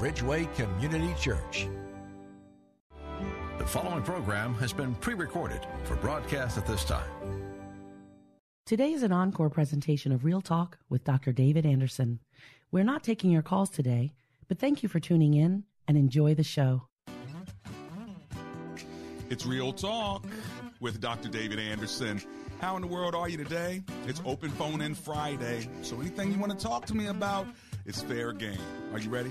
Bridgeway Community Church. The following program has been pre recorded for broadcast at this time. Today is an encore presentation of Real Talk with Dr. David Anderson. We're not taking your calls today, but thank you for tuning in and enjoy the show. It's Real Talk with Dr. David Anderson. How in the world are you today? It's Open Phone In Friday. So anything you want to talk to me about, it's fair game. Are you ready?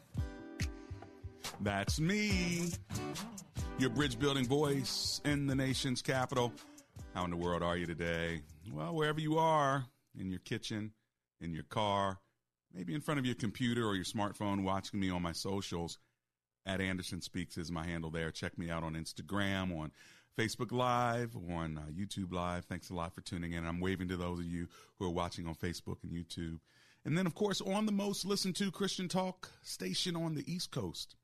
That's me, your bridge building voice in the nation's capital. How in the world are you today? Well, wherever you are, in your kitchen, in your car, maybe in front of your computer or your smartphone, watching me on my socials. At Anderson Speaks is my handle there. Check me out on Instagram, on Facebook Live, on uh, YouTube Live. Thanks a lot for tuning in. I'm waving to those of you who are watching on Facebook and YouTube. And then, of course, on the most listened to Christian talk station on the East Coast.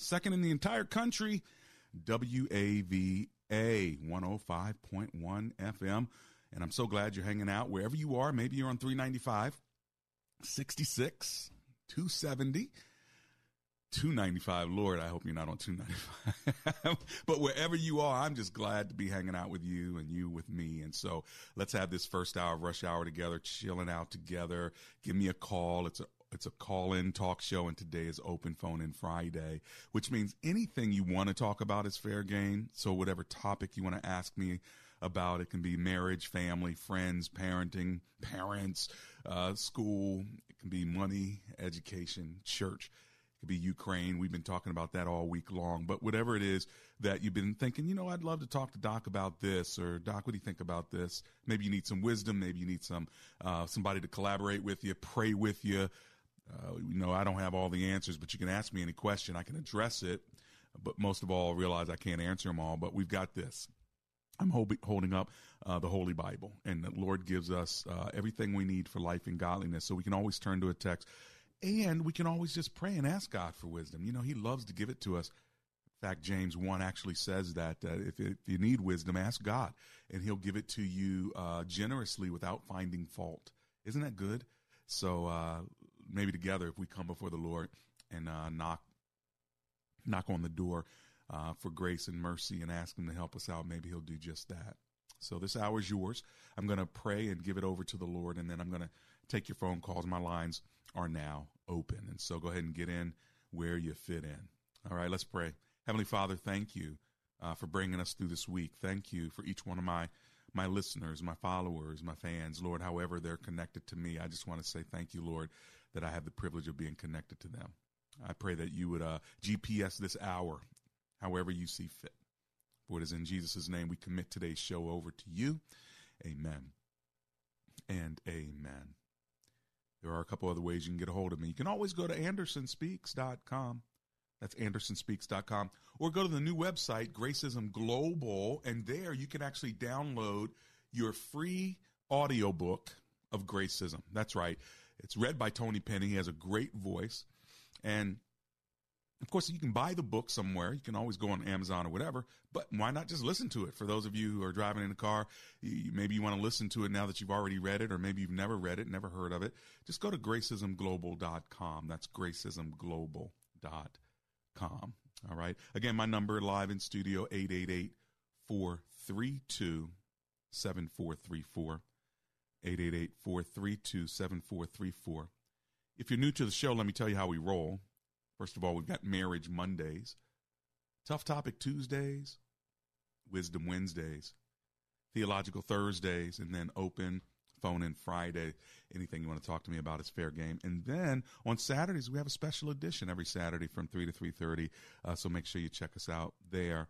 Second in the entire country, WAVA 105.1 FM. And I'm so glad you're hanging out wherever you are. Maybe you're on 395, 66, 270. 295 lord i hope you're not on 295 but wherever you are i'm just glad to be hanging out with you and you with me and so let's have this first hour of rush hour together chilling out together give me a call it's a it's a call in talk show and today is open phone in friday which means anything you want to talk about is fair game so whatever topic you want to ask me about it can be marriage family friends parenting parents uh, school it can be money education church It could be Ukraine. We've been talking about that all week long. But whatever it is that you've been thinking, you know, I'd love to talk to Doc about this, or Doc, what do you think about this? Maybe you need some wisdom. Maybe you need some uh, somebody to collaborate with you, pray with you. Uh, you know, I don't have all the answers, but you can ask me any question. I can address it. But most of all, realize I can't answer them all. But we've got this. I'm holding up uh, the Holy Bible, and the Lord gives us uh, everything we need for life and godliness. So we can always turn to a text and we can always just pray and ask God for wisdom. You know, He loves to give it to us. In fact, James 1 actually says that uh, if, if, you need wisdom, ask God, and He'll give it to you uh, generously without finding fault. Isn't that good? So uh, maybe together, if we come before the Lord and uh, knock knock on the door uh, for grace and mercy and ask Him to help us out, maybe He'll do just that. So this hour is yours. I'm going to pray and give it over to the Lord, and then I'm going to take your phone calls. My lines are now open. And so go ahead and get in where you fit in. All right, let's pray. Heavenly Father, thank you uh, for bringing us through this week. Thank you for each one of my my listeners, my followers, my fans, Lord, however they're connected to me. I just want to say thank you, Lord, that I have the privilege of being connected to them. I pray that you would uh, GPS this hour however you see fit. For it is in Jesus' name we commit today's show over to you. Amen and amen. There are a couple other ways you can get a hold of me. You can always go to andersonspeaks.com. That's andersonspeaks.com. Or go to the new website, Gracism Global, and there you can actually download your free audiobook of Gracism. That's right. It's read by Tony Penny. He has a great voice. And of course, you can buy the book somewhere. You can always go on Amazon or whatever, but why not just listen to it? For those of you who are driving in a car, you, maybe you want to listen to it now that you've already read it, or maybe you've never read it, never heard of it. Just go to gracismglobal.com. That's gracismglobal.com. All right. Again, my number live in studio 888 432 7434. 888 432 7434. If you're new to the show, let me tell you how we roll. First of all, we've got Marriage Mondays. Tough Topic Tuesdays, Wisdom Wednesdays, Theological Thursdays, and then open phone in Friday. Anything you want to talk to me about is fair game. And then on Saturdays we have a special edition every Saturday from three to three thirty. Uh, so make sure you check us out there.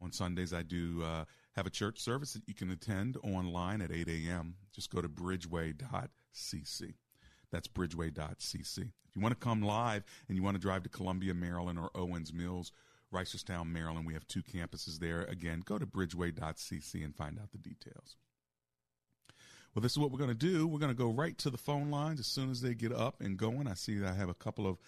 On Sundays I do uh, have a church service that you can attend online at 8 a.m. Just go to bridgeway.cc. That's bridgeway.cc. If you want to come live and you want to drive to Columbia, Maryland or Owings Mills, Reisterstown, Maryland, we have two campuses there. Again, go to bridgeway.cc and find out the details. Well, this is what we're going to do. We're going to go right to the phone lines as soon as they get up and going. I see that I have a couple of,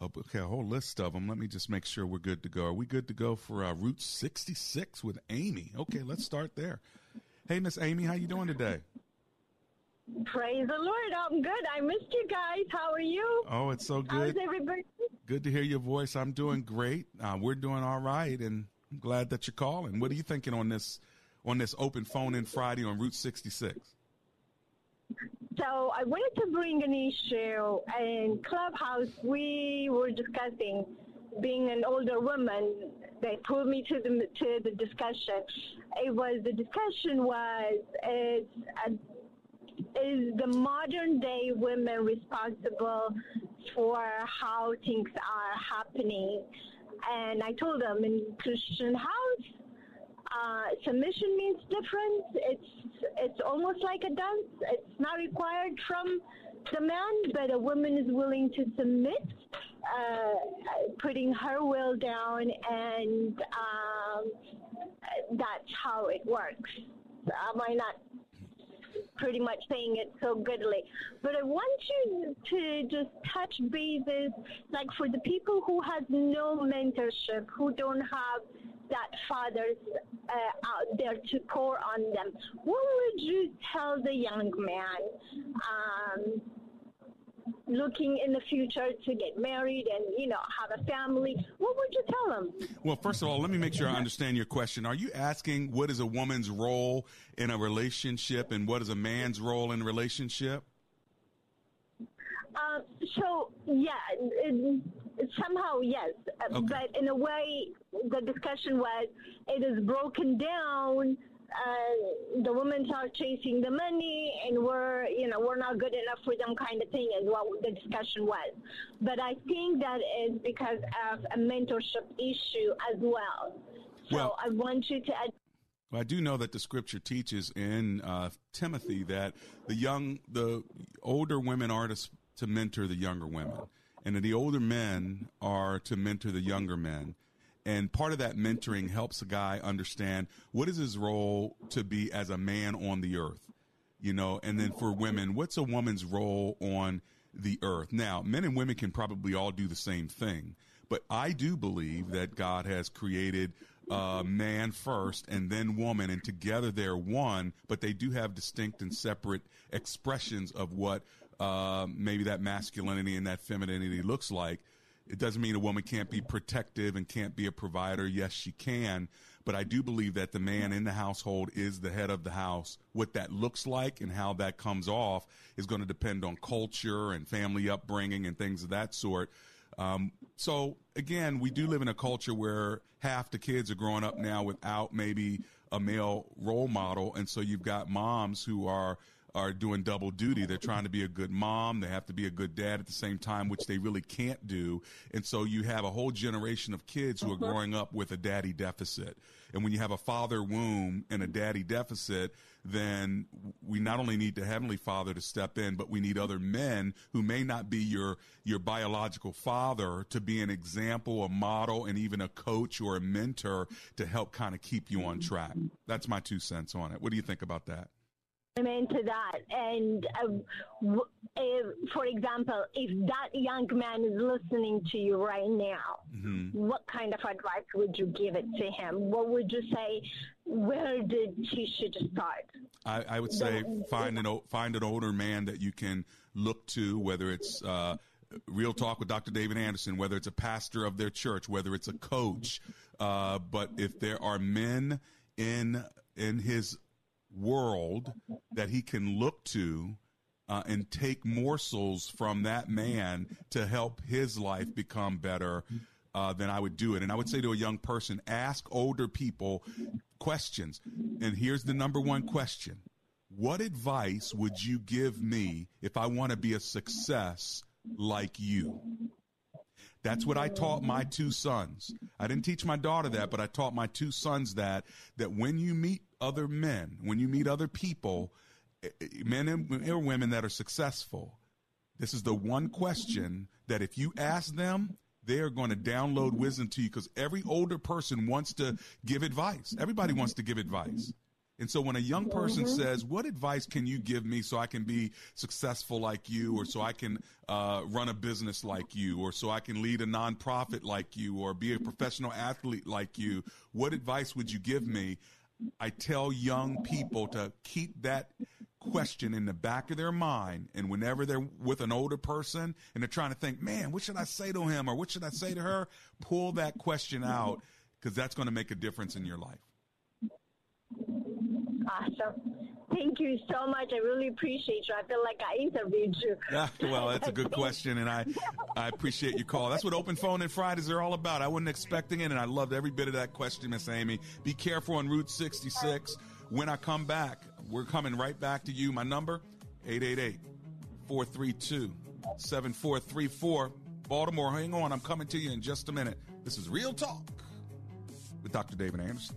okay, a whole list of them. Let me just make sure we're good to go. Are we good to go for uh, Route 66 with Amy? Okay, let's start there. Hey, Miss Amy, how you doing today? Praise the Lord. I'm good. I missed you guys. How are you? Oh, it's so good. How's everybody? Good to hear your voice. I'm doing great. Uh, we're doing all right, and I'm glad that you're calling. What are you thinking on this on this open phone in Friday on Route 66? So I wanted to bring an issue in Clubhouse. We were discussing being an older woman. They pulled me to the to the discussion. It was the discussion was is is the modern day women responsible for how things are happening? And I told them in Christian house, uh, submission means different. It's it's almost like a dance. It's not required from the man, but a woman is willing to submit, uh, putting her will down, and um, that's how it works. Am I not pretty much saying it so goodly. But I want you to just touch bases, like for the people who has no mentorship, who don't have that fathers uh, out there to pour on them. What would you tell the young man? Um, looking in the future to get married and you know have a family what would you tell them well first of all let me make sure i understand your question are you asking what is a woman's role in a relationship and what is a man's role in a relationship uh, so yeah somehow yes. Okay. but in a way the discussion was it is broken down uh, the women are chasing the money and we're you know we're not good enough for them kind of thing is what the discussion was. But i think that is because of a mentorship issue as well. So well, i want you to add well, I do know that the scripture teaches in uh, Timothy that the young, the older women are to, to mentor the younger women, and the older men are to mentor the younger men. And part of that mentoring helps a guy understand what is his role to be as a man on the earth, you know, and then for women, what's a woman's role on the earth? Now, men and women can probably all do the same thing, but I do believe that God has created uh, man first and then woman, and together they're one, but they do have distinct and separate expressions of what uh, maybe that masculinity and that femininity looks like. It doesn't mean a woman can't be protective and can't be a provider. Yes, she can. But I do believe that the man in the household is the head of the house. What that looks like and how that comes off is going to depend on culture and family upbringing and things of that sort. Um, so again, we do live in a culture where half the kids are growing up now without maybe a male role model. And so you've got moms who are are doing double duty. They're trying to be a good mom. They have to be a good dad at the same time, which they really can't do. And so you have a whole generation of kids who are uh-huh. growing up with a daddy deficit. And when you have a father womb and a daddy deficit, then we not only need the heavenly father to step in, but we need other men who may not be your, your biological father to be an example, a model, and even a coach or a mentor to help kind of keep you on track. That's my two cents on it. What do you think about that? I'm into that. And uh, if, for example, if that young man is listening to you right now, mm-hmm. what kind of advice would you give it to him? What would you say? Where did he should start? I, I would say the, find an find an older man that you can look to, whether it's. Uh, Real Talk with Dr. David Anderson, whether it's a pastor of their church, whether it's a coach, uh, but if there are men in in his world that he can look to uh, and take morsels from that man to help his life become better. uh, then I would do it. And I would say to a young person, ask older people questions. And here's the number one question What advice would you give me if I want to be a success like you? That's what I taught my two sons. I didn't teach my daughter that, but I taught my two sons that that when you meet other men, when you meet other people, eh, eh, men and or women that are successful, this is the one question that if you ask them, they are going to download wisdom to you because every older person wants to give advice. Everybody wants to give advice. And so when a young person mm-hmm. says, What advice can you give me so I can be successful like you, or so I can uh, run a business like you, or so I can lead a nonprofit like you, or be a professional athlete like you? What advice would you give me? I tell young people to keep that question in the back of their mind. And whenever they're with an older person and they're trying to think, man, what should I say to him or what should I say to her? Pull that question out because that's going to make a difference in your life. Awesome. Thank you so much. I really appreciate you. I feel like I interviewed you. Yeah, well, that's a good question, and I, I appreciate your call. That's what Open Phone and Fridays are all about. I wasn't expecting it, and I loved every bit of that question, Miss Amy. Be careful on Route 66. When I come back, we're coming right back to you. My number, 888 432 7434. Baltimore, hang on. I'm coming to you in just a minute. This is Real Talk with Dr. David Anderson.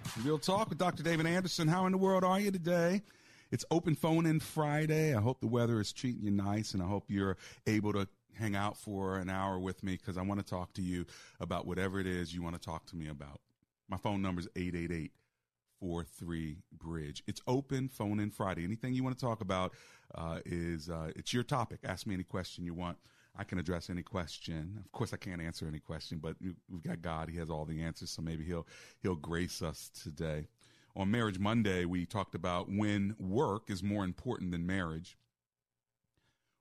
Real Talk with Dr. David Anderson. How in the world are you today? It's open phone in Friday. I hope the weather is treating you nice and I hope you're able to hang out for an hour with me because I want to talk to you about whatever it is you want to talk to me about. My phone number is 888 43 Bridge. It's open phone in Friday. Anything you want to talk about uh, is uh, it's your topic. Ask me any question you want. I can address any question. Of course, I can't answer any question, but we've got God. He has all the answers, so maybe he'll he'll grace us today. On Marriage Monday, we talked about when work is more important than marriage.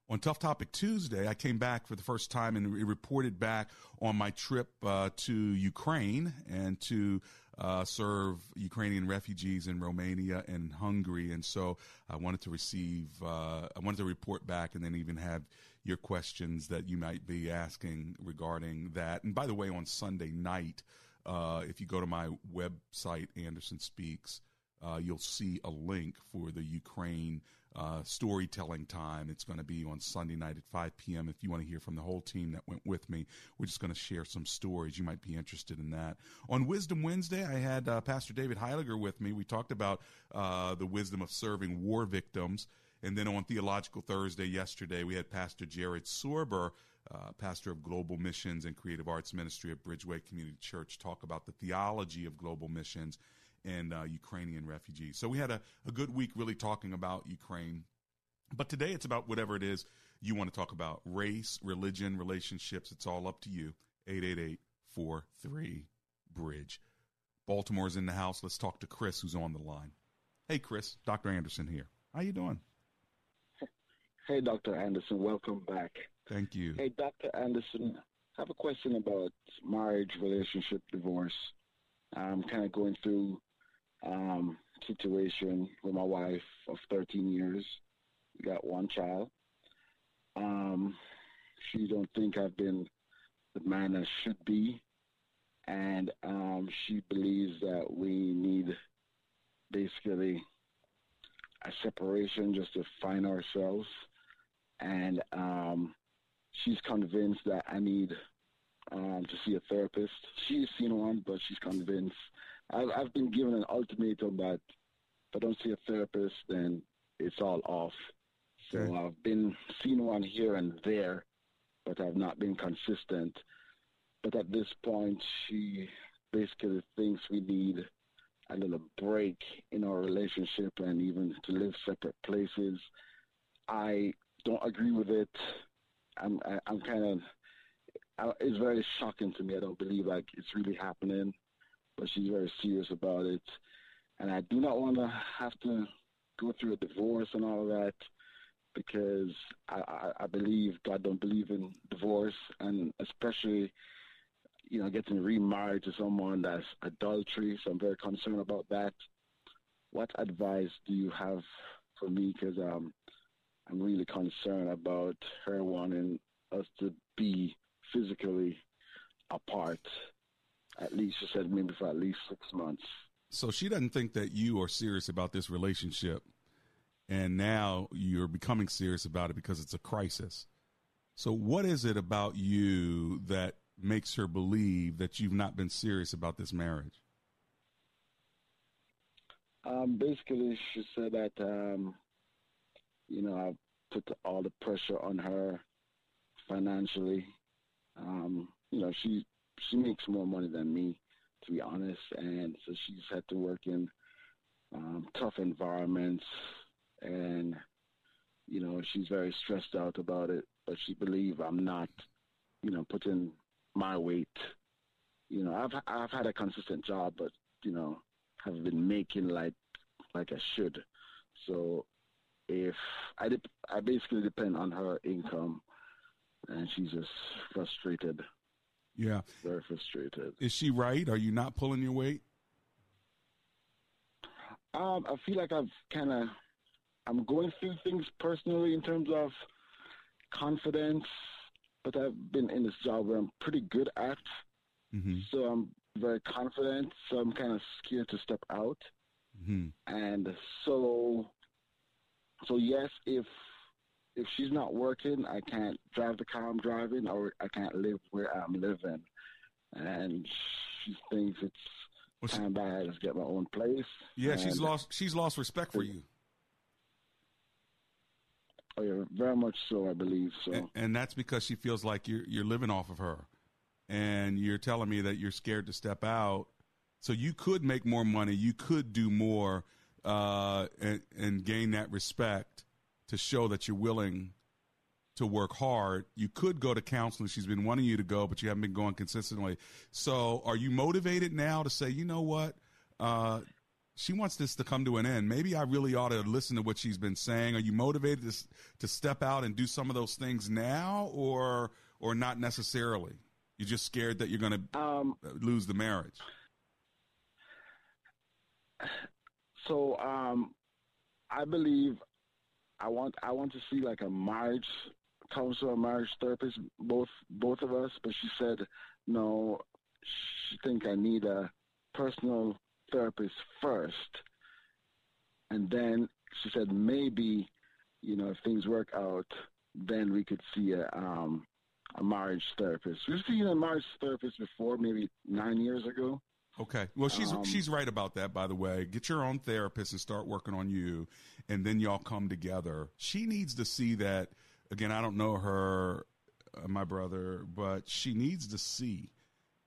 On Tough Topic Tuesday, I came back for the first time and reported back on my trip uh, to Ukraine and to uh, serve Ukrainian refugees in Romania and Hungary. And so I wanted to receive, uh, I wanted to report back and then even have your questions that you might be asking regarding that. And by the way, on Sunday night, uh, if you go to my website, Anderson Speaks, uh, you'll see a link for the Ukraine uh, storytelling time. It's going to be on Sunday night at 5 p.m. If you want to hear from the whole team that went with me, we're just going to share some stories. You might be interested in that. On Wisdom Wednesday, I had uh, Pastor David Heiliger with me. We talked about uh, the wisdom of serving war victims. And then on Theological Thursday yesterday, we had Pastor Jared Sorber, uh, pastor of Global Missions and Creative Arts Ministry at Bridgeway Community Church, talk about the theology of global missions and uh, Ukrainian refugees. So we had a, a good week really talking about Ukraine. But today it's about whatever it is you want to talk about race, religion, relationships. It's all up to you. 888 43 Bridge. Baltimore's in the house. Let's talk to Chris, who's on the line. Hey, Chris, Dr. Anderson here. How you doing? Hey, Dr. Anderson. Welcome back. Thank you. Hey, Dr. Anderson. I have a question about marriage, relationship, divorce. I'm kind of going through um, situation with my wife of 13 years. We got one child. Um, she don't think I've been the man I should be, and um, she believes that we need basically a separation just to find ourselves. And um, she's convinced that I need um, to see a therapist. She's seen one, but she's convinced I've, I've been given an ultimatum that if I don't see a therapist, then it's all off. So okay. I've been seeing one here and there, but I've not been consistent. But at this point, she basically thinks we need a little break in our relationship and even to live separate places. I don't agree with it. I'm I, i am kind of it's very shocking to me. I don't believe like it's really happening but she's very serious about it. And I do not want to have to go through a divorce and all that because I, I, I believe God don't believe in divorce, and especially you know getting remarried to someone that's adultery. So I'm very concerned about that. What advice do you have for me? Because um, I'm really concerned about her wanting us to be physically apart at least, she said maybe for at least six months. So she doesn't think that you are serious about this relationship, and now you're becoming serious about it because it's a crisis. So, what is it about you that makes her believe that you've not been serious about this marriage? Um, basically, she said that um, you know I put all the pressure on her financially. Um, you know, she she makes more money than me, to be honest, and so she's had to work in um, tough environments, and you know she's very stressed out about it. But she believes I'm not, you know, putting my weight. You know, I've I've had a consistent job, but you know, have been making like like I should. So if I dip, I basically depend on her income, and she's just frustrated. Yeah. Very frustrated. Is she right? Are you not pulling your weight? Um, I feel like I've kind of, I'm going through things personally in terms of confidence, but I've been in this job where I'm pretty good at. Mm-hmm. So I'm very confident. So I'm kind of scared to step out. Mm-hmm. And so, so yes, if if she's not working, I can't drive the car I'm driving, or I can't live where I'm living. And she thinks it's well, she, time I just get my own place. Yeah, she's lost. She's lost respect for you. Oh yeah, very much so. I believe so. And, and that's because she feels like you're you're living off of her, and you're telling me that you're scared to step out. So you could make more money. You could do more uh, and, and gain that respect to show that you're willing to work hard. You could go to counseling. She's been wanting you to go, but you haven't been going consistently. So, are you motivated now to say, you know what? Uh, she wants this to come to an end. Maybe I really ought to listen to what she's been saying. Are you motivated to, to step out and do some of those things now, or or not necessarily? You're just scared that you're going to um, lose the marriage. So um, I believe I want I want to see like a marriage counselor, marriage therapist, both both of us. But she said no. She think I need a personal therapist first, and then she said maybe, you know, if things work out, then we could see a um, a marriage therapist. We've seen a marriage therapist before, maybe nine years ago. Okay. Well, she's Um, she's right about that. By the way, get your own therapist and start working on you, and then y'all come together. She needs to see that. Again, I don't know her, uh, my brother, but she needs to see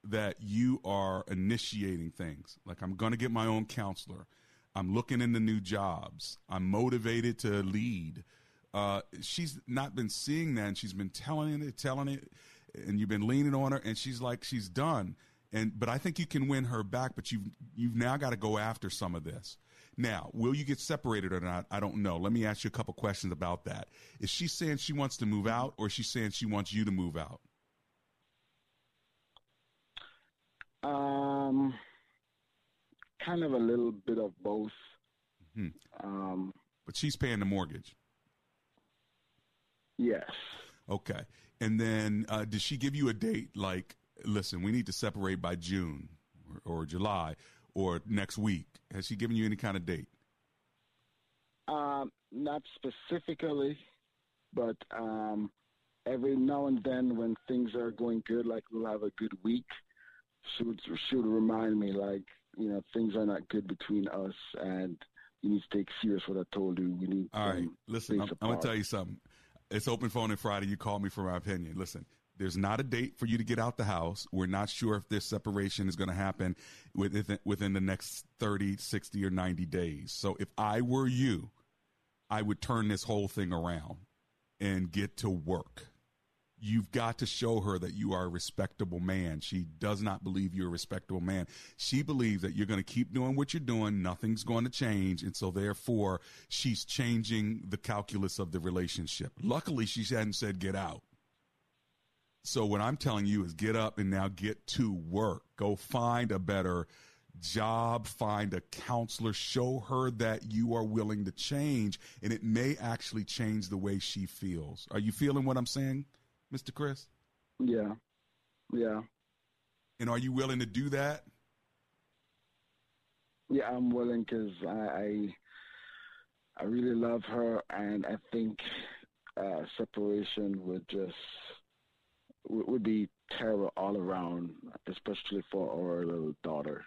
that you are initiating things. Like I'm going to get my own counselor. I'm looking into new jobs. I'm motivated to lead. Uh, she's not been seeing that, and she's been telling it, telling it, and you've been leaning on her, and she's like, she's done. And but I think you can win her back, but you've you've now got to go after some of this. Now, will you get separated or not? I don't know. Let me ask you a couple questions about that. Is she saying she wants to move out, or is she saying she wants you to move out? Um, kind of a little bit of both. Hmm. Um, But she's paying the mortgage. yes. Okay. And then uh, did she give you a date like, listen, we need to separate by June or, or July or next week? Has she given you any kind of date? Um, not specifically, but um, every now and then when things are going good, like we'll have a good week, she would she would remind me like you know things are not good between us, and you need to take serious what I told you. We need. All right. Listen, I'm, I'm going to tell you something. It's open phone and Friday. You call me for my opinion. Listen, there's not a date for you to get out the house. We're not sure if this separation is going to happen within, within the next 30, 60, or 90 days. So if I were you, I would turn this whole thing around and get to work. You've got to show her that you are a respectable man. She does not believe you're a respectable man. She believes that you're going to keep doing what you're doing. Nothing's going to change. And so therefore she's changing the calculus of the relationship. Luckily she hadn't said get out. So what I'm telling you is get up and now get to work. Go find a better job, find a counselor, show her that you are willing to change and it may actually change the way she feels. Are you feeling what I'm saying, Mr. Chris? Yeah, yeah, And are you willing to do that? yeah. I'm willing because I, I I really love her, and I think uh, separation would just would be terrible all around, especially for our little daughter.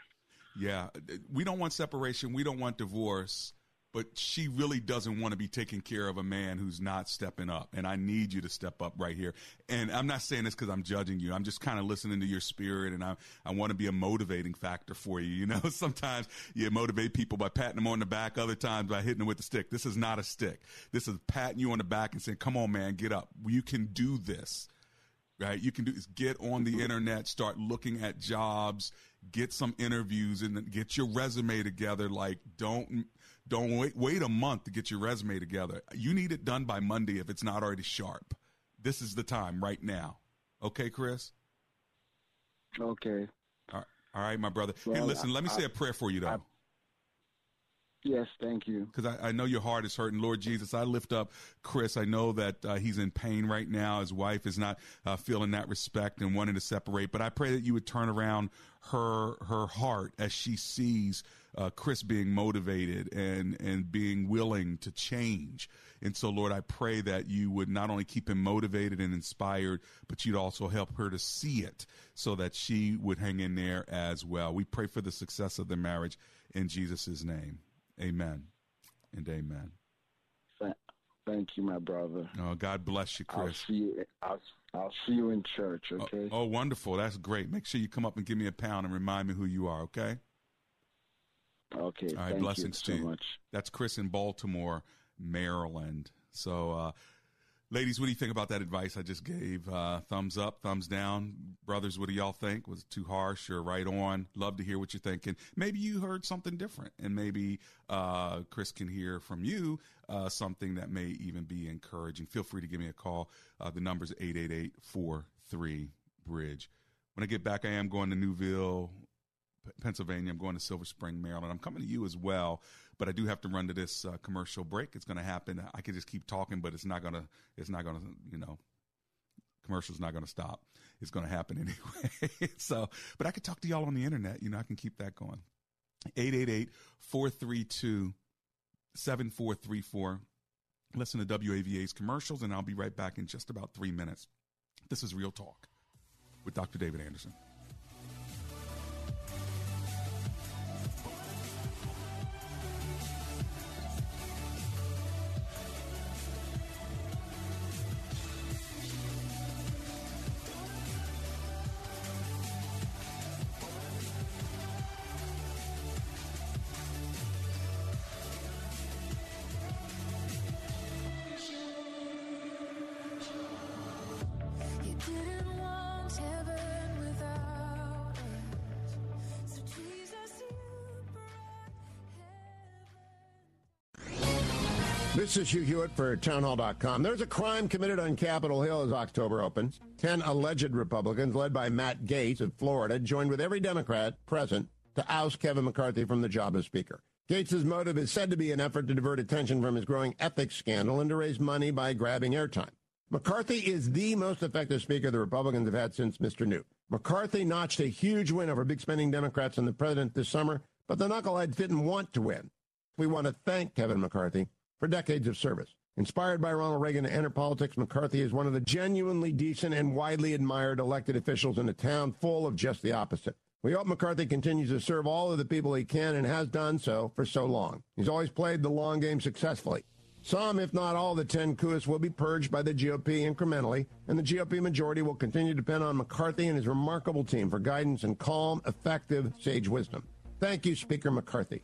Yeah, we don't want separation. We don't want divorce. But she really doesn't want to be taking care of a man who's not stepping up. And I need you to step up right here. And I'm not saying this because I'm judging you. I'm just kind of listening to your spirit and I, I want to be a motivating factor for you. You know, sometimes you motivate people by patting them on the back, other times by hitting them with the stick. This is not a stick. This is patting you on the back and saying, come on, man, get up. You can do this right? You can do is get on the internet, start looking at jobs, get some interviews, and get your resume together. Like, don't don't wait wait a month to get your resume together. You need it done by Monday if it's not already sharp. This is the time right now. Okay, Chris. Okay. All right, all right my brother. hey, Well, listen, let me I- say a prayer for you though. Yes, thank you. because I, I know your heart is hurting. Lord Jesus, I lift up Chris. I know that uh, he's in pain right now. His wife is not uh, feeling that respect and wanting to separate. But I pray that you would turn around her her heart as she sees uh, Chris being motivated and and being willing to change. And so, Lord, I pray that you would not only keep him motivated and inspired, but you'd also help her to see it so that she would hang in there as well. We pray for the success of the marriage in Jesus' name. Amen and amen. Thank you, my brother. Oh, God bless you, Chris. I'll see you. I'll, I'll see you in church. Oh, Okay. oh, wonderful. That's great. Make sure you come up and give me a pound and remind me who you are, okay? Okay. All right, thank blessings you to so you. much. That's Chris in Baltimore, Maryland. So, uh, ladies, what do you think about that advice I just gave? Uh, thumbs up, thumbs down. Brothers, what do y'all think? Was it too harsh or right on? Love to hear what you're thinking. Maybe you heard something different, and maybe uh, Chris can hear from you uh, something that may even be encouraging. Feel free to give me a call. Uh, the number's 888 43 Bridge. When I get back, I am going to Newville, Pennsylvania. I'm going to Silver Spring, Maryland. I'm coming to you as well, but I do have to run to this uh, commercial break. It's going to happen. I could just keep talking, but it's not going to. It's not going to. You know, commercial's not going to stop. It's going to happen anyway. so, but I could talk to y'all on the internet. You know, I can keep that going. 888 432 7434. Listen to WAVA's commercials, and I'll be right back in just about three minutes. This is Real Talk with Dr. David Anderson. This is Hugh Hewitt for townhall.com. There's a crime committed on Capitol Hill as October opens. Ten alleged Republicans, led by Matt Gaetz of Florida, joined with every Democrat present to oust Kevin McCarthy from the job of Speaker. Gaetz's motive is said to be an effort to divert attention from his growing ethics scandal and to raise money by grabbing airtime. McCarthy is the most effective speaker the Republicans have had since Mr. Newt. McCarthy notched a huge win over big spending Democrats and the president this summer, but the knuckleheads didn't want to win. We want to thank Kevin McCarthy for decades of service. Inspired by Ronald Reagan to enter politics, McCarthy is one of the genuinely decent and widely admired elected officials in a town full of just the opposite. We hope McCarthy continues to serve all of the people he can and has done so for so long. He's always played the long game successfully. Some, if not all, the 10 coups will be purged by the GOP incrementally, and the GOP majority will continue to depend on McCarthy and his remarkable team for guidance and calm, effective, sage wisdom. Thank you, Speaker McCarthy.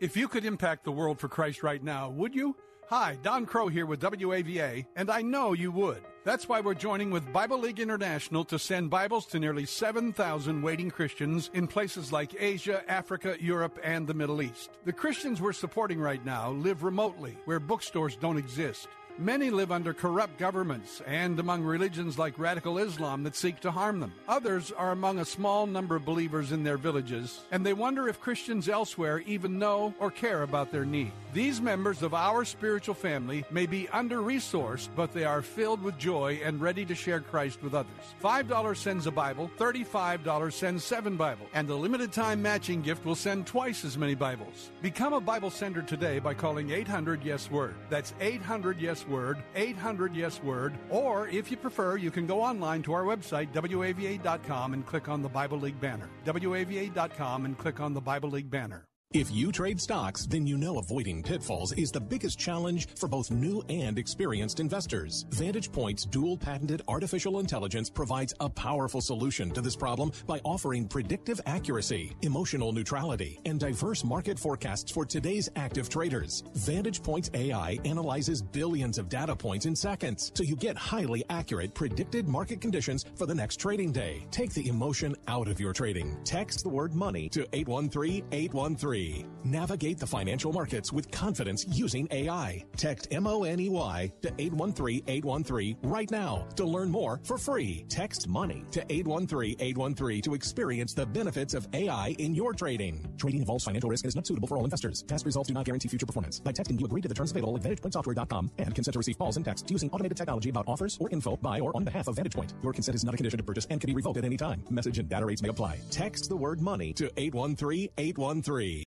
If you could impact the world for Christ right now, would you? Hi, Don Crow here with WAVA, and I know you would. That's why we're joining with Bible League International to send Bibles to nearly 7,000 waiting Christians in places like Asia, Africa, Europe, and the Middle East. The Christians we're supporting right now live remotely, where bookstores don't exist. Many live under corrupt governments and among religions like radical Islam that seek to harm them. Others are among a small number of believers in their villages, and they wonder if Christians elsewhere even know or care about their need. These members of our spiritual family may be under resourced, but they are filled with joy and ready to share Christ with others. $5 sends a Bible, $35 sends seven Bibles, and the limited time matching gift will send twice as many Bibles. Become a Bible sender today by calling 800 Yes Word. That's 800 Yes Word, 800 Yes Word, or if you prefer, you can go online to our website, WAVA.com, and click on the Bible League banner. WAVA.com and click on the Bible League banner. If you trade stocks, then you know avoiding pitfalls is the biggest challenge for both new and experienced investors. Vantage Point's dual patented artificial intelligence provides a powerful solution to this problem by offering predictive accuracy, emotional neutrality, and diverse market forecasts for today's active traders. Vantage Point's AI analyzes billions of data points in seconds, so you get highly accurate predicted market conditions for the next trading day. Take the emotion out of your trading. Text the word money to 813 813. Navigate the financial markets with confidence using AI. Text M-O-N-E-Y to 813-813 right now to learn more for free. Text money to 813-813 to experience the benefits of AI in your trading. Trading involves financial risk and is not suitable for all investors. Past results do not guarantee future performance. By texting, you agree to the terms available at VantagePointSoftware.com and consent to receive calls and texts using automated technology about offers or info by or on behalf of VantagePoint. Your consent is not a condition to purchase and can be revoked at any time. Message and data rates may apply. Text the word money to 813-813.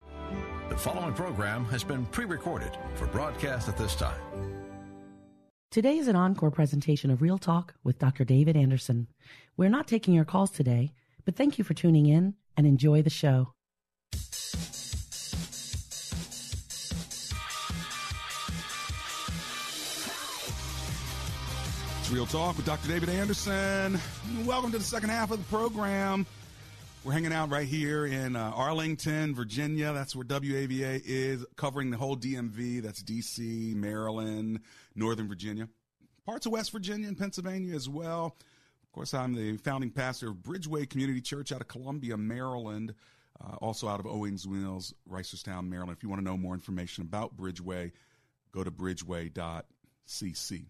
The following program has been pre recorded for broadcast at this time. Today is an encore presentation of Real Talk with Dr. David Anderson. We're not taking your calls today, but thank you for tuning in and enjoy the show. It's Real Talk with Dr. David Anderson. Welcome to the second half of the program. We're hanging out right here in uh, Arlington, Virginia. That's where WAVA is, covering the whole DMV. That's DC, Maryland, Northern Virginia, parts of West Virginia and Pennsylvania as well. Of course, I'm the founding pastor of Bridgeway Community Church out of Columbia, Maryland. Uh, also out of Owings Mills, Reisterstown, Maryland. If you want to know more information about Bridgeway, go to bridgeway.cc.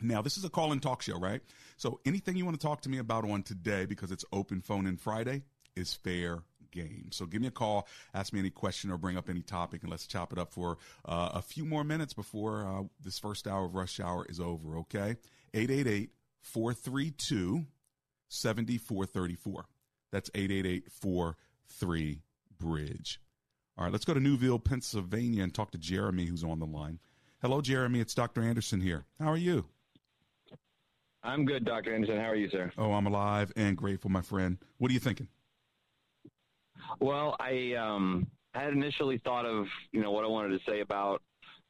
Now, this is a call and talk show, right? So anything you want to talk to me about on today, because it's open phone in Friday, is fair game. So give me a call, ask me any question, or bring up any topic, and let's chop it up for uh, a few more minutes before uh, this first hour of rush hour is over, okay? 888 432 7434. That's 888 43 Bridge. All right, let's go to Newville, Pennsylvania, and talk to Jeremy, who's on the line. Hello, Jeremy. It's Dr. Anderson here. How are you? I'm good, Dr. Anderson. How are you, sir? Oh, I'm alive and grateful, my friend. What are you thinking? Well, I um, had initially thought of you know what I wanted to say about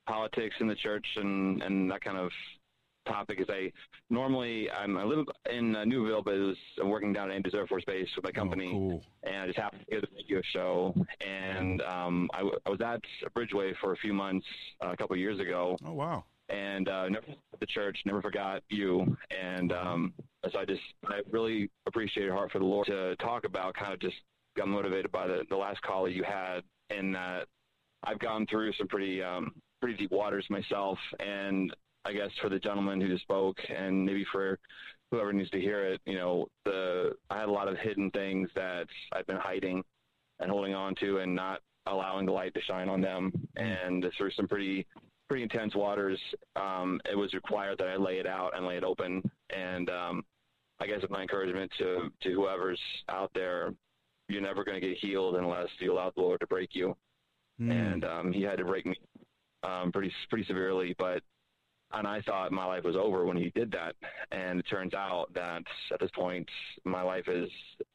politics in the church and and that kind of topic. Is I normally I'm, I live in uh, Newville, but was, I'm working down at Andrews Air Force Base with my company, oh, cool. and I just happened to hear the radio show. And um, I, w- I was at Bridgeway for a few months uh, a couple of years ago. Oh wow! And uh, never forgot the church, never forgot you, and um, so I just I really appreciate your heart for the Lord to talk about kind of just got motivated by the, the last call that you had And that I've gone through some pretty um, pretty deep waters myself, and I guess for the gentleman who just spoke, and maybe for whoever needs to hear it, you know, the I had a lot of hidden things that I've been hiding and holding on to, and not allowing the light to shine on them, and through some pretty pretty intense waters, um, it was required that I lay it out and lay it open, and um, I guess my encouragement to to whoever's out there you're never going to get healed unless you allow the Lord to break you. Hmm. And um, He had to break me um, pretty pretty severely, but and I thought my life was over when He did that. And it turns out that at this point, my life is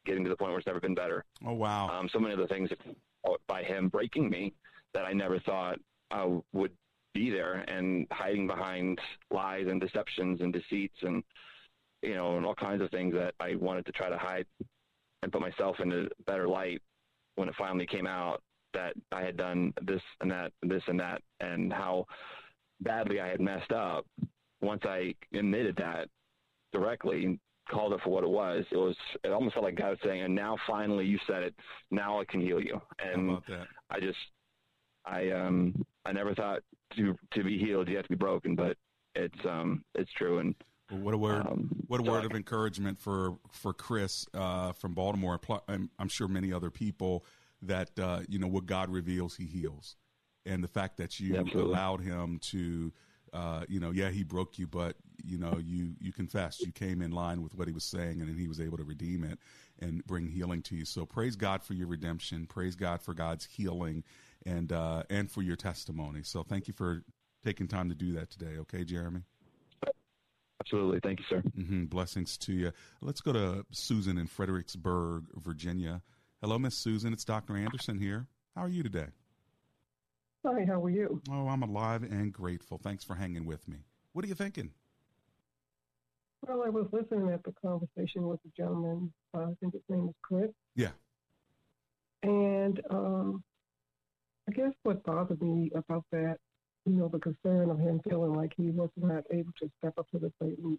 getting to the point where it's never been better. Oh wow! Um, so many of the things by Him breaking me that I never thought I would be there, and hiding behind lies and deceptions and deceits and you know and all kinds of things that I wanted to try to hide and put myself in a better light when it finally came out that I had done this and that, this and that, and how badly I had messed up. Once I admitted that directly, called it for what it was, it was it almost felt like God was saying, "And now finally you said it. Now I can heal you." And I just, I um, I never thought to to be healed you have to be broken, but it's um, it's true. And well, what a word! Um, what a word of encouragement for for Chris uh, from Baltimore. I'm, I'm, sure many other people that uh, you know what God reveals, He heals, and the fact that you Absolutely. allowed Him to, uh, you know, yeah, He broke you, but you know, you you confessed, you came in line with what He was saying, and then He was able to redeem it and bring healing to you. So praise God for your redemption. Praise God for God's healing, and uh, and for your testimony. So thank you for taking time to do that today. Okay, Jeremy. Absolutely. Thank you, sir. Mm-hmm. Blessings to you. Let's go to Susan in Fredericksburg, Virginia. Hello, Miss Susan. It's Dr. Anderson here. How are you today? Hi, how are you? Oh, I'm alive and grateful. Thanks for hanging with me. What are you thinking? Well, I was listening at the conversation with the gentleman. Uh, I think his name is Chris. Yeah. And um, I guess what bothered me about that you know, the concern of him feeling like he was not able to step up to the plate and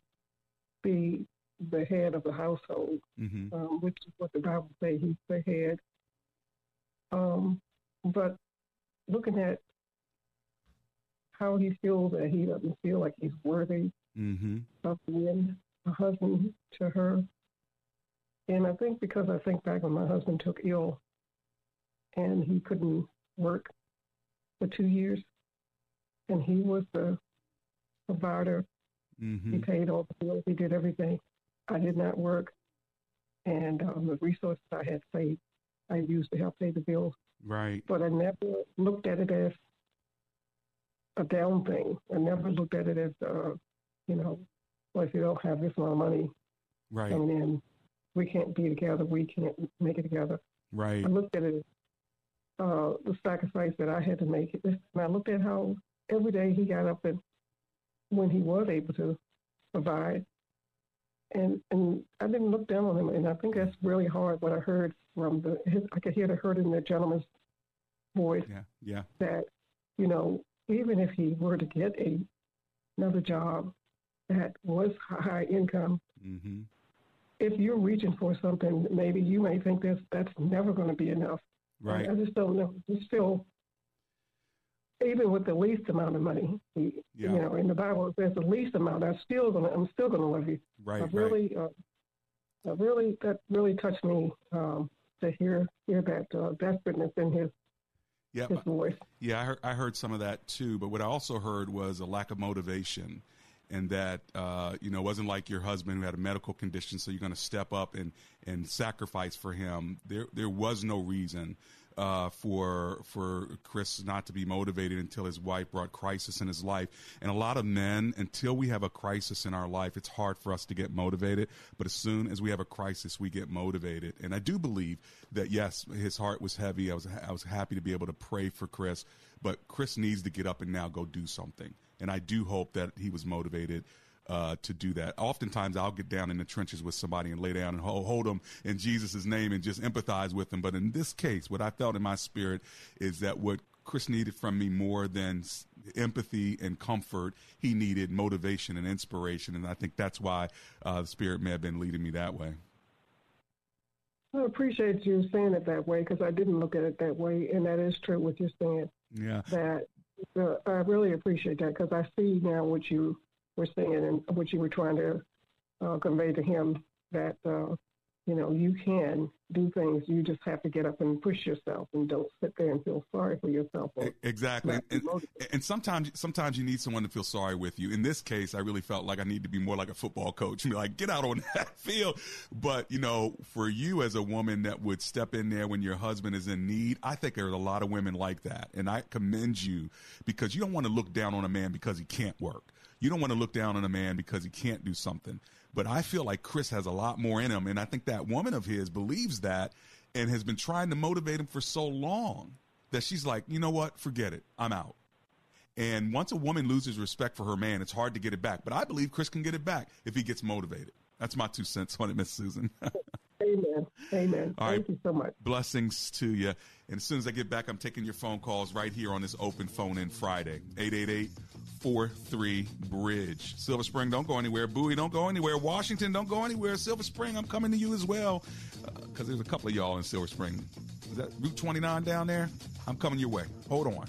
be the head of the household, mm-hmm. um, which is what the Bible says he's the head. Um, but looking at how he feels that he doesn't feel like he's worthy mm-hmm. of being a husband to her. And I think because I think back when my husband took ill and he couldn't work for two years, and he was the provider. Mm-hmm. He paid all the bills. He did everything. I did not work, and um, the resources I had saved, I used to help pay the bills. Right. But I never looked at it as a down thing. I never looked at it as, uh, you know, well, if you don't have this amount of money right. coming in, we can't be together. We can't make it together. Right. I looked at it as uh, the sacrifice that I had to make. And I looked at how every day he got up and when he was able to provide. And and I didn't look down on him, and I think that's really hard. What I heard from the, his, I could hear the hurt in the gentleman's voice. Yeah, yeah. That you know, even if he were to get a another job that was high income, mm-hmm. if you're reaching for something, maybe you may think that's that's never going to be enough. Right. I, just don't know. Just feel even with the least amount of money, you Yeah. know, in the Bible it says the least amount. I'm still gonna, I'm still gonna love you. Right, I really, uh, I really, that really touched me um, to hear hear that uh, desperateness in his Yeah, his voice. Yeah, I heard, I heard some of that too. But what I also heard was a lack of motivation, and that uh, you know wasn't like your husband who had a medical condition, so you're going to step up and and sacrifice for him. There there was no reason uh, for for Chris not to be motivated until his wife brought crisis in his life. And a lot of men, until we have a crisis in our life, it's hard for us to get motivated. But as soon as we have a crisis, we get motivated. And I do believe that yes, his heart was heavy. I was I was happy to be able to pray for Chris, but Chris needs to get up and now go do something. And I do hope that he was motivated uh, to do that. Oftentimes, I'll get down in the trenches with somebody and lay down and hold, hold them in Jesus' name and just empathize with them. But in this case, what I felt in my spirit is that what Chris needed from me more than empathy and comfort, he needed motivation and inspiration. And I think that's why uh, the Spirit may have been leading me that way. I appreciate you saying it that way because I didn't look at it that way, and that is true what you're saying. Yeah. That uh, I really appreciate that because I see now what you were saying and what you were trying to uh, convey to him that uh, you know you can do things. You just have to get up and push yourself, and don't sit there and feel sorry for yourself. Exactly, and, and, sometimes sometimes you need someone to feel sorry with you. In this case, I really felt like I need to be more like a football coach and be like, get out on that field. But you know, for you as a woman that would step in there when your husband is in need, I think there's a lot of women like that, and I commend you because you don't want to look down on a man because he can't work. You don't want to look down on a man because he can't do something. But I feel like Chris has a lot more in him. And I think that woman of his believes that and has been trying to motivate him for so long that she's like, you know what? Forget it. I'm out. And once a woman loses respect for her man, it's hard to get it back. But I believe Chris can get it back if he gets motivated. That's my two cents on it, Miss Susan. Amen. Amen. All Thank right. you so much. Blessings to you. And as soon as I get back, I'm taking your phone calls right here on this open phone in Friday. 888 43 Bridge. Silver Spring, don't go anywhere. Bowie, don't go anywhere. Washington, don't go anywhere. Silver Spring, I'm coming to you as well. Because uh, there's a couple of y'all in Silver Spring. Is that Route 29 down there? I'm coming your way. Hold on.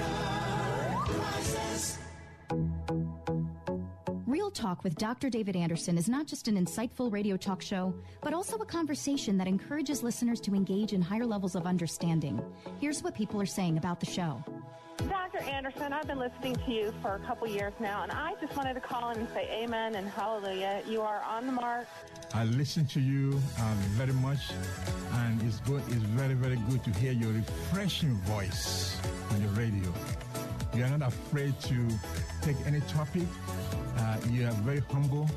Talk with Dr. David Anderson is not just an insightful radio talk show, but also a conversation that encourages listeners to engage in higher levels of understanding. Here's what people are saying about the show. Dr. Anderson, I've been listening to you for a couple years now, and I just wanted to call in and say amen and hallelujah. You are on the mark. I listen to you uh, very much, and it's good. It's very, very good to hear your refreshing voice on the radio. You are not afraid to take any topic. Uh, you are very humble,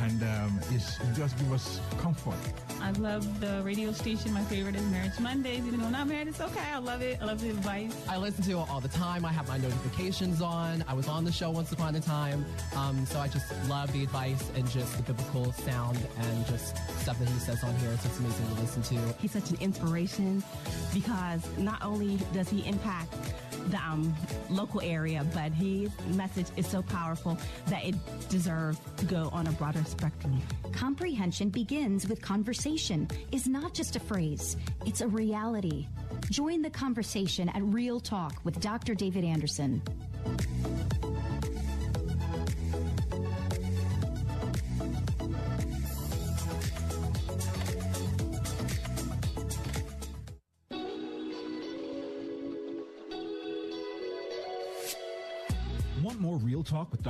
and um, it's, you just give us comfort. I love the radio station. My favorite is Marriage Mondays. Even though I'm not married, it's okay. I love it. I love the advice. I listen to it all the time. I have my notifications on. I was on the show once upon a time. Um, so I just love the advice and just the biblical sound and just stuff that he says on here. It's just amazing to listen to. He's such an inspiration because not only does he impact the um, local area, but his message is so powerful that it deserves to go on a broader spectrum. Comprehension begins with conversation, is not just a phrase, it's a reality. Join the conversation at Real Talk with Dr. David Anderson.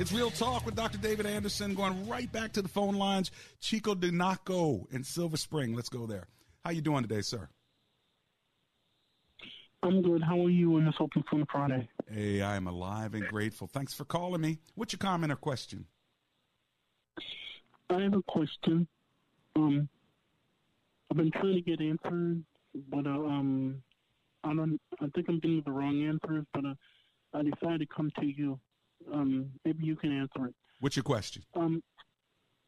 It's Real Talk with Dr. David Anderson, going right back to the phone lines. Chico Dinaco in Silver Spring. Let's go there. How you doing today, sir? I'm good. How are you on this Open Phone Friday? Hey, I am alive and grateful. Thanks for calling me. What's your comment or question? I have a question. Um, I've been trying to get answered, but uh, um, I don't. I think I'm getting the wrong answers, but uh, I decided to come to you. Um, maybe you can answer it. What's your question? Um,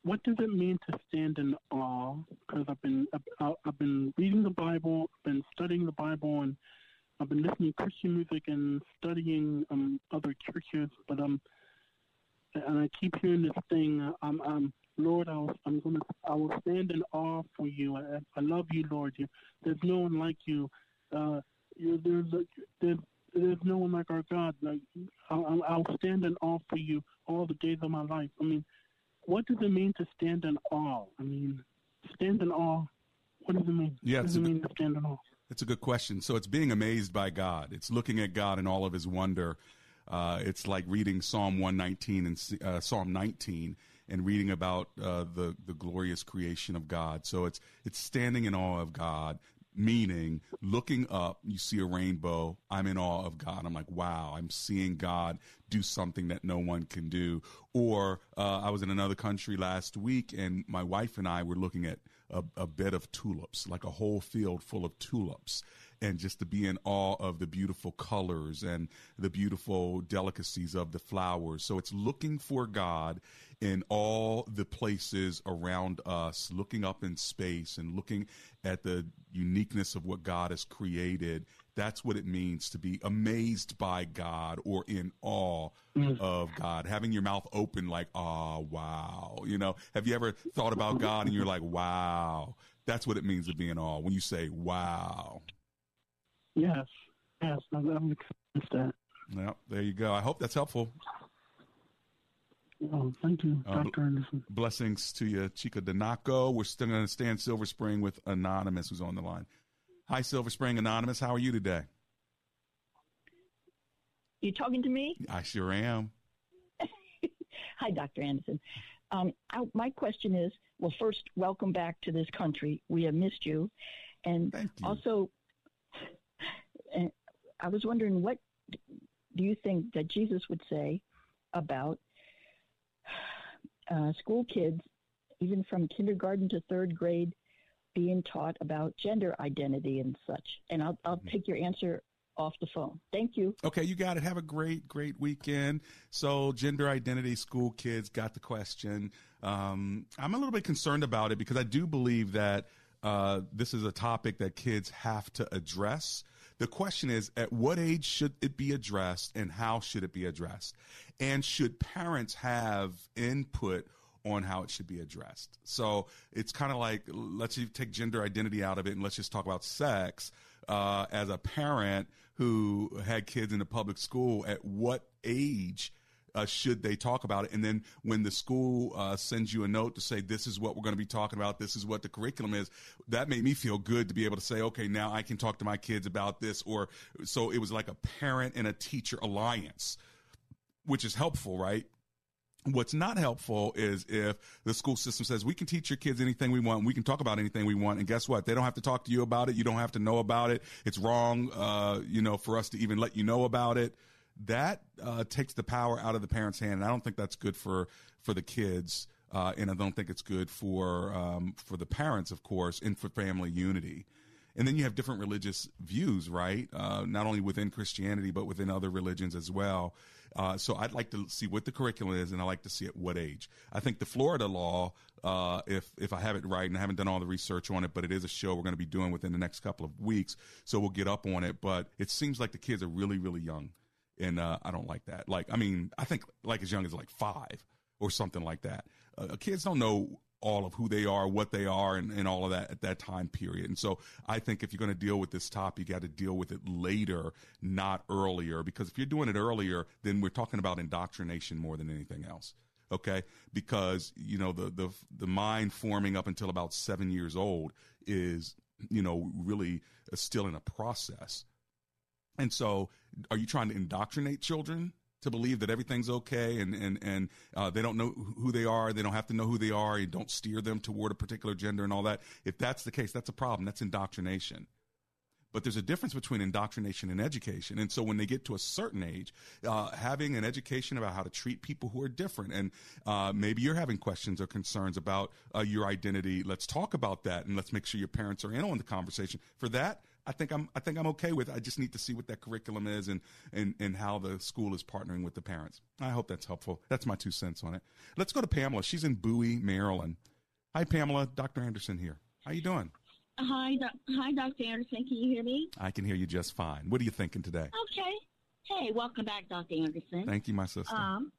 what does it mean to stand in awe? Because I've been I've, I've been reading the Bible, I've been studying the Bible, and I've been listening to Christian music and studying um, other churches. But um, and I keep hearing this thing. I'm, I'm Lord, I was, I'm gonna, I will stand in awe for you. I, I love you, Lord. You, there's no one like you. Uh, you there's, there's, there's no one like our God. Like, I'll, I'll stand in awe for you all the days of my life. I mean, what does it mean to stand in awe? I mean, stand in awe. What does it mean? Yeah, what does it mean to stand in awe? It's a good question. So it's being amazed by God. It's looking at God in all of His wonder. Uh, it's like reading Psalm 119 and uh, Psalm 19 and reading about uh, the the glorious creation of God. So it's it's standing in awe of God, meaning looking up, you see a rainbow. I'm in awe of God. I'm like, wow, I'm seeing God do something that no one can do. Or uh, I was in another country last week, and my wife and I were looking at a, a bed of tulips, like a whole field full of tulips and just to be in awe of the beautiful colors and the beautiful delicacies of the flowers. So it's looking for God in all the places around us, looking up in space and looking at the uniqueness of what God has created. That's what it means to be amazed by God or in awe Mm. of God. Having your mouth open, like, oh, wow. You know, have you ever thought about God and you're like, wow? That's what it means to be in awe when you say, wow. Yes, yes, I've experienced that. Yeah, there you go. I hope that's helpful. Oh, thank you, Uh, Dr. Anderson. Blessings to you, Chica Donaco. We're still going to stay in Silver Spring with Anonymous, who's on the line. Hi, Silver Spring Anonymous. How are you today? You talking to me? I sure am. Hi, Dr. Anderson. Um, I, my question is, well, first, welcome back to this country. We have missed you, and also, uh, I was wondering, what do you think that Jesus would say about uh, school kids, even from kindergarten to third grade, being taught about gender identity and such? And I'll, I'll take your answer off the phone. Thank you. Okay, you got it. Have a great, great weekend. So, gender identity, school kids got the question. Um, I'm a little bit concerned about it because I do believe that uh, this is a topic that kids have to address. The question is, at what age should it be addressed and how should it be addressed? And should parents have input on how it should be addressed? So it's kind of like, let's you take gender identity out of it and let's just talk about sex. Uh, as a parent who had kids in the public school, at what age uh, should they talk about it? And then when the school uh, sends you a note to say, this is what we're going to be talking about, this is what the curriculum is, that made me feel good to be able to say, okay, now I can talk to my kids about this. Or so it was like a parent and a teacher alliance, which is helpful, right? What's not helpful is if the school system says we can teach your kids anything we want, we can talk about anything we want, and guess what? They don't have to talk to you about it. You don't have to know about it. It's wrong, uh, you know, for us to even let you know about it. That uh, takes the power out of the parents' hand, and I don't think that's good for for the kids, uh, and I don't think it's good for um, for the parents, of course, and for family unity. And then you have different religious views, right? Uh, not only within Christianity, but within other religions as well. Uh, so I'd like to see what the curriculum is, and I like to see at what age. I think the Florida law, uh, if if I have it right, and I haven't done all the research on it, but it is a show we're going to be doing within the next couple of weeks, so we'll get up on it. But it seems like the kids are really, really young, and uh, I don't like that. Like, I mean, I think like as young as like five or something like that. Uh, kids don't know all of who they are, what they are, and, and all of that at that time period. And so I think if you're going to deal with this topic, you got to deal with it later, not earlier. Because if you're doing it earlier, then we're talking about indoctrination more than anything else. Okay, because you know the the the mind forming up until about seven years old is you know really still in a process. And so, are you trying to indoctrinate children? to believe that everything's okay and and and uh, they don't know who they are. They don't have to know who they are. You don't steer them toward a particular gender and all that. If that's the case, that's a problem. That's indoctrination. But there's a difference between indoctrination and education. And so when they get to a certain age, uh, having an education about how to treat people who are different, and uh, maybe you're having questions or concerns about uh, your identity, let's talk about that and let's make sure your parents are in on the conversation. For that, I think I'm I think I'm okay with. It. I just need to see what that curriculum is and and and how the school is partnering with the parents. I hope that's helpful. That's my two cents on it. Let's go to Pamela. She's in Bowie, Maryland. Hi, Pamela. Dr. Anderson here. How you doing? Hi, hi, Dr. Anderson. Can you hear me? I can hear you just fine. What are you thinking today? Okay. Hey, welcome back, Dr. Anderson. Thank you, my sister. Um,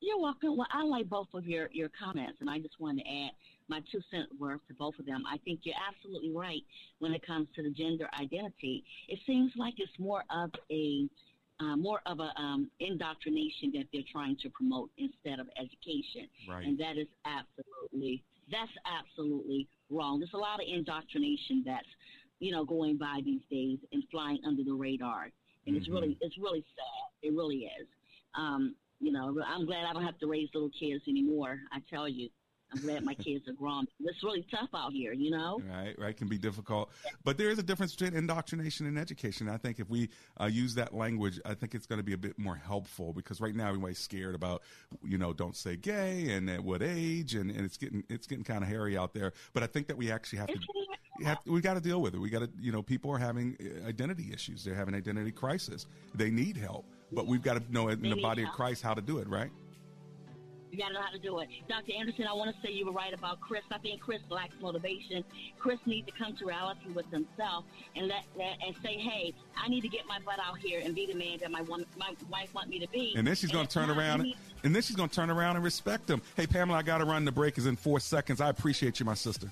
you're welcome. Well, I like both of your, your comments, and I just wanted to add my two cent worth to both of them. I think you're absolutely right when it comes to the gender identity. It seems like it's more of a uh, more of a um, indoctrination that they're trying to promote instead of education, Right. and that is absolutely that's absolutely wrong. There's a lot of indoctrination that's you know going by these days and flying under the radar, and it's Mhm. really it's really sad. It really is. Um, you know, I'm glad I don't have to raise little kids anymore. I tell you, I'm glad my kids are grown. It's really tough out here, you know. Right, right, can be difficult, but there is a difference between indoctrination and education. I think if we uh, use that language, I think it's going to be a bit more helpful because right now everybody's scared about, you know, don't say gay and at what age, and, and it's getting it's getting kind of hairy out there. But I think that we actually have to. Have, we got to deal with it. We got to, you know, people are having uh, identity issues. They're having identity crisis. They need help, but we've got to know in They the body of. Christ how to do it. Right? You got to know how to do it. Dr. Anderson, I want to say you were right about Chris. I think Chris lacks motivation. Chris needs to come to reality with himself and let, let and say, hey, I need to get my butt out here and be the man that my, woman, my wife want me to be. And then she's it's to turn around, need- and then she's going to turn around and respect him. Hey, Pamela, I got to run. The break is in four seconds. I appreciate you, my sister.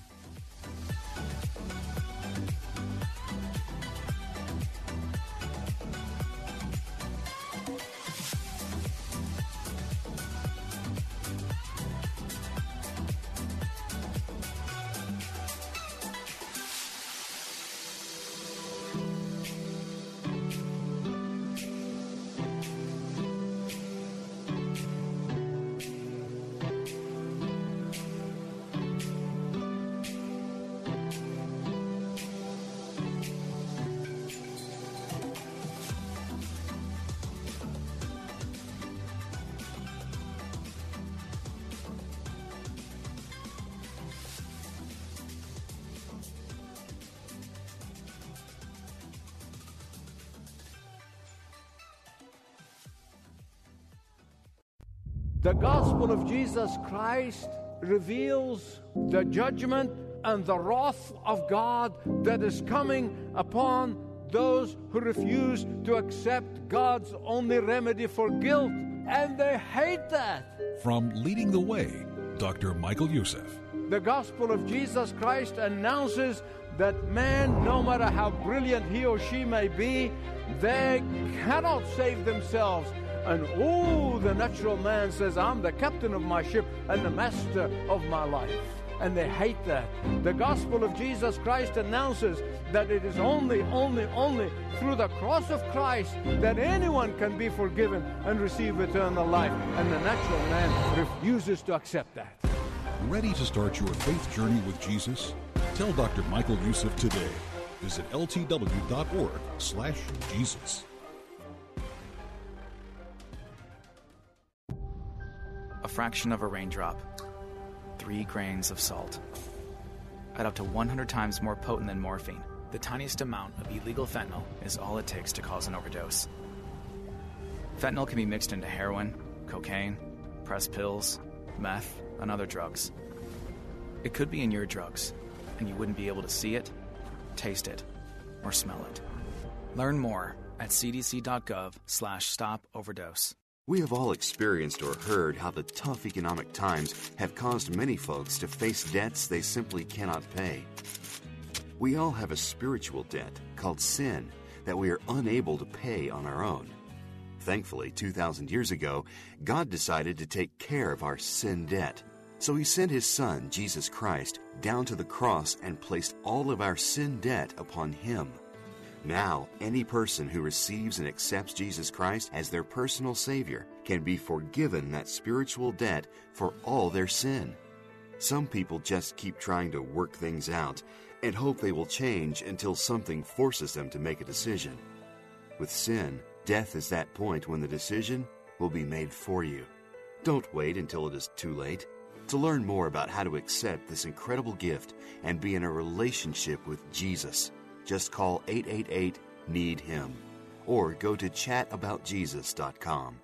The gospel of Jesus Christ reveals the judgment and the wrath of God that is coming upon those who refuse to accept God's only remedy for guilt. And they hate that. From Leading the Way, Dr. Michael Youssef. The gospel of Jesus Christ announces that man, no matter how brilliant he or she may be, they cannot save themselves. And oh, the natural man says, I'm the captain of my ship and the master of my life. And they hate that. The gospel of Jesus Christ announces that it is only, only, only through the cross of Christ that anyone can be forgiven and receive eternal life. And the natural man refuses to accept that. Ready to start your faith journey with Jesus? Tell Dr. Michael Youssef today. Visit ltw.org slash Jesus. A fraction of a raindrop. Three grains of salt. At up to 100 times more potent than morphine, the tiniest amount of illegal fentanyl is all it takes to cause an overdose. Fentanyl can be mixed into heroin, cocaine, pressed pills, meth, and other drugs. It could be in your drugs, and you wouldn't be able to see it, taste it, or smell it. Learn more at cdc.gov slash stop overdose. We have all experienced or heard how the tough economic times have caused many folks to face debts they simply cannot pay. We all have a spiritual debt called sin that we are unable to pay on our own. Thankfully, 2,000 years ago, God decided to take care of our sin debt. So he sent his son, Jesus Christ, down to the cross and placed all of our sin debt upon him. Now, any person who receives and accepts Jesus Christ as their personal Savior can be forgiven that spiritual debt for all their sin. Some people just keep trying to work things out and hope they will change until something forces them to make a decision. With sin, death is that point when the decision will be made for you. Don't wait until it is too late. To learn more about how to accept this incredible gift and be in a relationship with Jesus, just call 888 Need Him or go to chataboutjesus.com.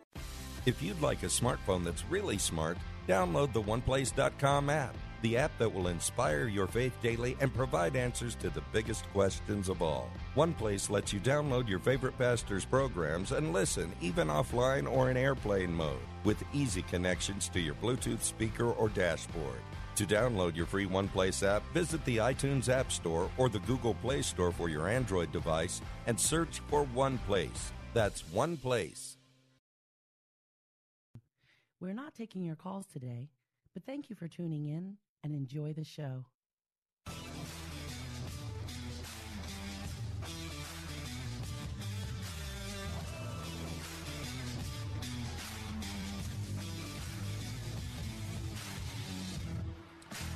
If you'd like a smartphone that's really smart, download the OnePlace.com app, the app that will inspire your faith daily and provide answers to the biggest questions of all. OnePlace lets you download your favorite pastor's programs and listen, even offline or in airplane mode, with easy connections to your Bluetooth speaker or dashboard. To download your free OnePlace app, visit the iTunes App Store or the Google Play Store for your Android device and search for OnePlace. That's OnePlace. We're not taking your calls today, but thank you for tuning in and enjoy the show.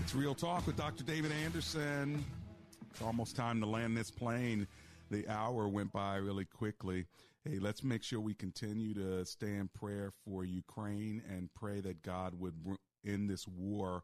It's Real Talk with Dr. David Anderson. It's almost time to land this plane. The hour went by really quickly. Hey, let's make sure we continue to stay in prayer for Ukraine and pray that God would end this war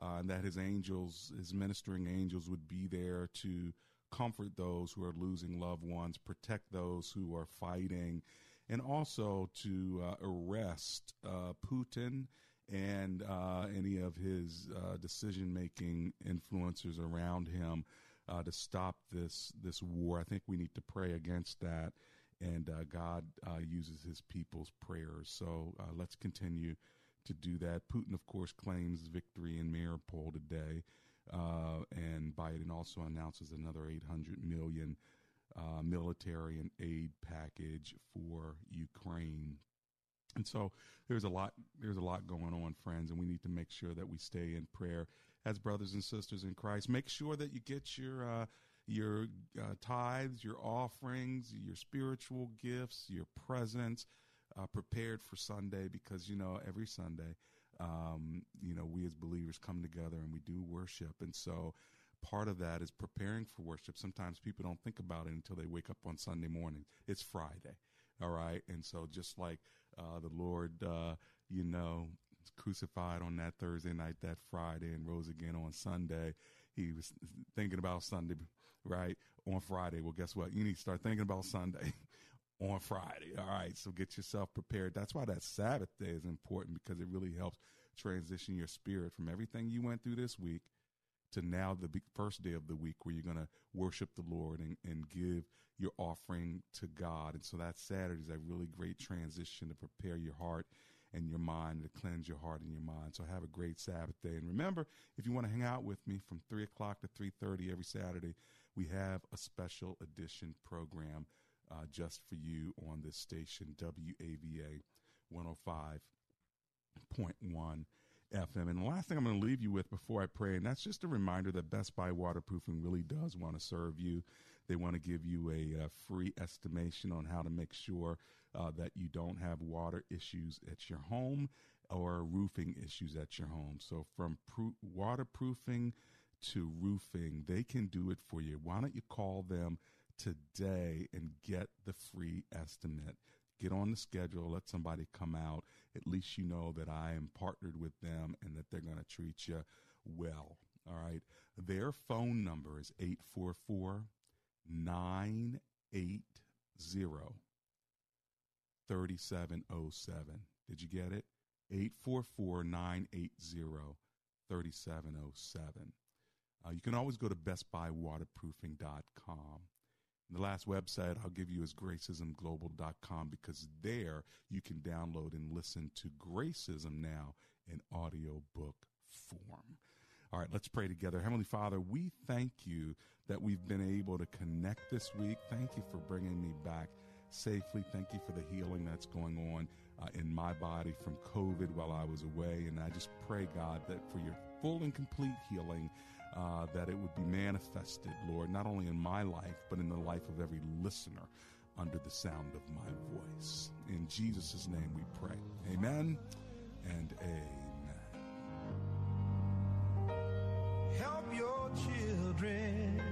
uh, and that his angels, his ministering angels, would be there to comfort those who are losing loved ones, protect those who are fighting, and also to uh, arrest uh, Putin and uh, any of his uh, decision making influencers around him uh, to stop this this war. I think we need to pray against that, and uh, God uh, uses His people's prayers. So uh, let's continue to do that. Putin, of course, claims victory in Mariupol today, and Biden also announces another 800 million. military and aid package for Ukraine and so there's a lot there's a lot going on, friends, and we need to make sure that we stay in prayer as brothers and sisters in Christ. Make sure that you get your uh, your uh, tithes, your offerings, your spiritual gifts, your presents uh, prepared for Sunday because you know every Sunday, um, you know we as believers come together and we do worship, and so part of that is preparing for worship. Sometimes people don't think about it until they wake up on Sunday morning. It's Friday, all right, and so just like uh, the Lord, uh, you know, crucified on that Thursday night, that Friday, and rose again on Sunday. He was thinking about Sunday, right? On Friday. Well, guess what? You need to start thinking about Sunday on Friday. All right. So get yourself prepared. That's why that Sabbath day is important because it really helps transition your spirit from everything you went through this week to now the first day of the week where you're going to worship the Lord and, and give your offering to God. And so that Saturday is a really great transition to prepare your heart and your mind, to cleanse your heart and your mind. So have a great Sabbath day. And remember, if you want to hang out with me from 3 o'clock to 3.30 every Saturday, we have a special edition program uh, just for you on this station, WAVA 105.1 FM. And the last thing I'm going to leave you with before I pray, and that's just a reminder that Best Buy Waterproofing really does want to serve you. They want to give you a, a free estimation on how to make sure uh, that you don't have water issues at your home or roofing issues at your home. So from pro- waterproofing to roofing, they can do it for you. Why don't you call them today and get the free estimate? Get on the schedule, let somebody come out. At least you know that I am partnered with them and that they're going to treat you well. All right. Their phone number is 844 980 3707. Did you get it? 844 980 3707. Uh, you can always go to bestbuywaterproofing.com. The last website I'll give you is gracismglobal.com because there you can download and listen to Gracism now in audio book form. All right, let's pray together. Heavenly Father, we thank you that we've been able to connect this week. Thank you for bringing me back safely. Thank you for the healing that's going on uh, in my body from COVID while I was away. And I just pray, God, that for your full and complete healing, uh, that it would be manifested, Lord, not only in my life, but in the life of every listener under the sound of my voice. In Jesus' name we pray. Amen and amen. Help your children.